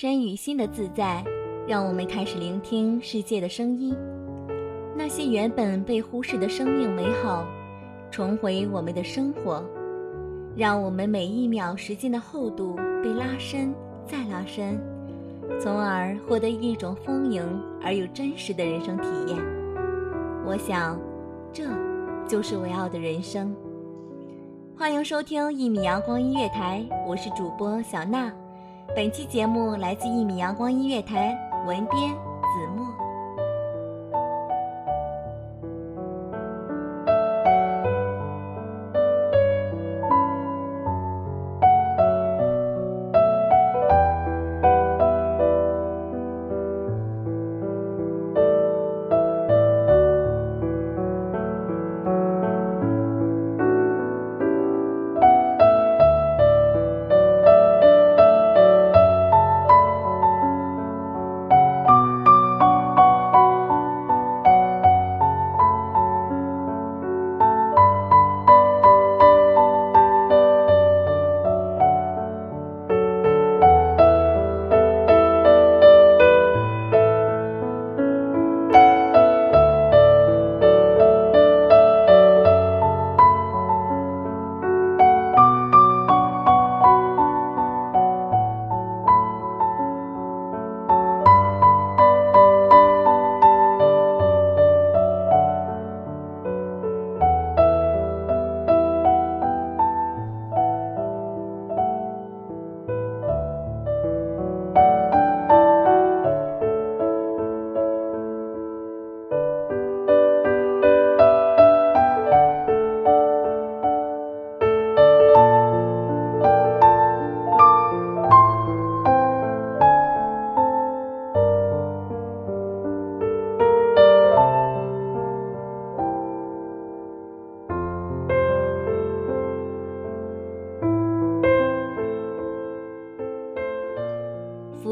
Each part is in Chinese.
山与心的自在，让我们开始聆听世界的声音。那些原本被忽视的生命美好，重回我们的生活，让我们每一秒时间的厚度被拉伸再拉伸，从而获得一种丰盈而又真实的人生体验。我想，这就是我要的人生。欢迎收听一米阳光音乐台，我是主播小娜。本期节目来自一米阳光音乐台，文编子墨。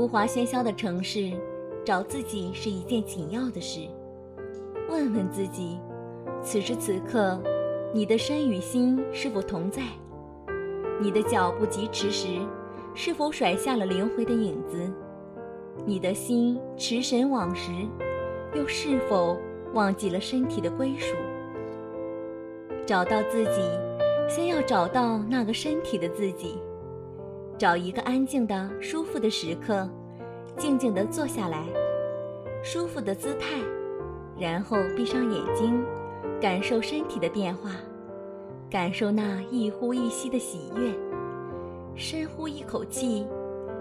华喧嚣的城市，找自己是一件紧要的事。问问自己，此时此刻，你的身与心是否同在？你的脚步疾驰时，是否甩下了灵魂的影子？你的心驰神往时，又是否忘记了身体的归属？找到自己，先要找到那个身体的自己。找一个安静的、舒服的时刻。静静地坐下来，舒服的姿态，然后闭上眼睛，感受身体的变化，感受那一呼一吸的喜悦。深呼一口气，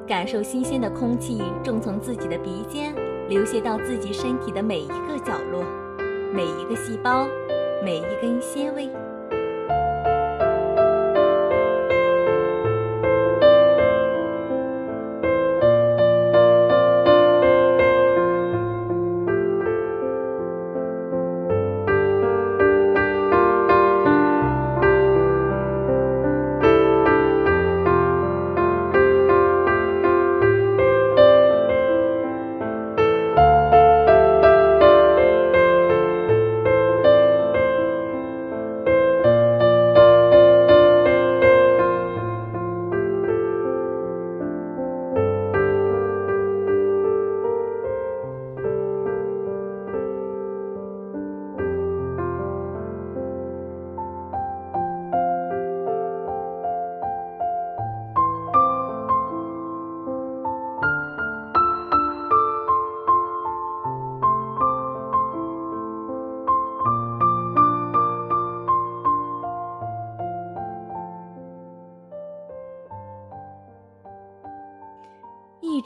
感受新鲜的空气正从自己的鼻尖流泻到自己身体的每一个角落，每一个细胞，每一根纤维。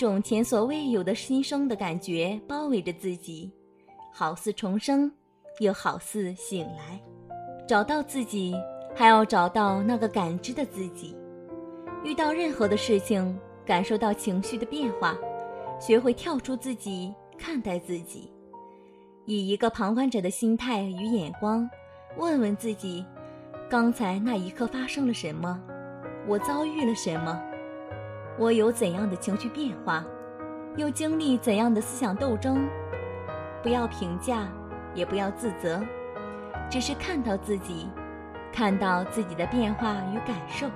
种前所未有的新生的感觉包围着自己，好似重生，又好似醒来。找到自己，还要找到那个感知的自己。遇到任何的事情，感受到情绪的变化，学会跳出自己，看待自己，以一个旁观者的心态与眼光，问问自己：刚才那一刻发生了什么？我遭遇了什么？我有怎样的情绪变化？又经历怎样的思想斗争？不要评价，也不要自责，只是看到自己，看到自己的变化与感受。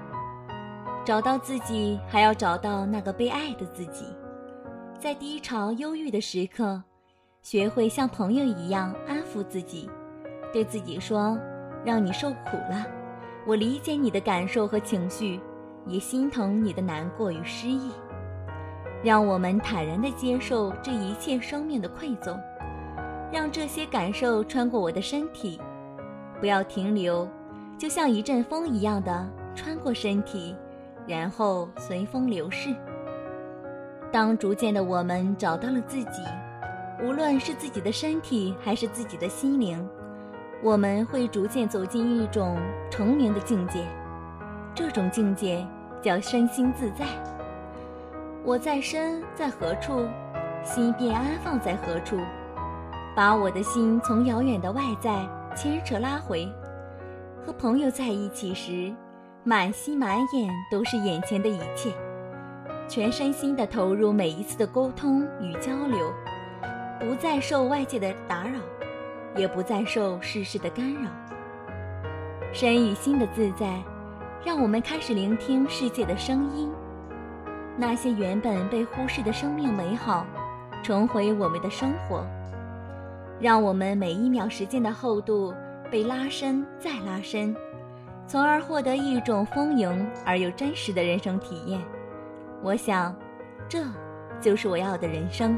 找到自己，还要找到那个被爱的自己。在低潮、忧郁的时刻，学会像朋友一样安抚自己，对自己说：“让你受苦了，我理解你的感受和情绪，也心疼你的难过与失意。”让我们坦然地接受这一切生命的馈赠，让这些感受穿过我的身体，不要停留，就像一阵风一样的穿过身体。然后随风流逝。当逐渐的我们找到了自己，无论是自己的身体还是自己的心灵，我们会逐渐走进一种成名的境界。这种境界叫身心自在。我在身在何处，心便安放在何处。把我的心从遥远的外在牵扯拉回。和朋友在一起时。满心满眼都是眼前的一切，全身心的投入每一次的沟通与交流，不再受外界的打扰，也不再受世事的干扰。身与心的自在，让我们开始聆听世界的声音，那些原本被忽视的生命美好，重回我们的生活，让我们每一秒时间的厚度被拉伸再拉伸。从而获得一种丰盈而又真实的人生体验，我想，这就是我要的人生。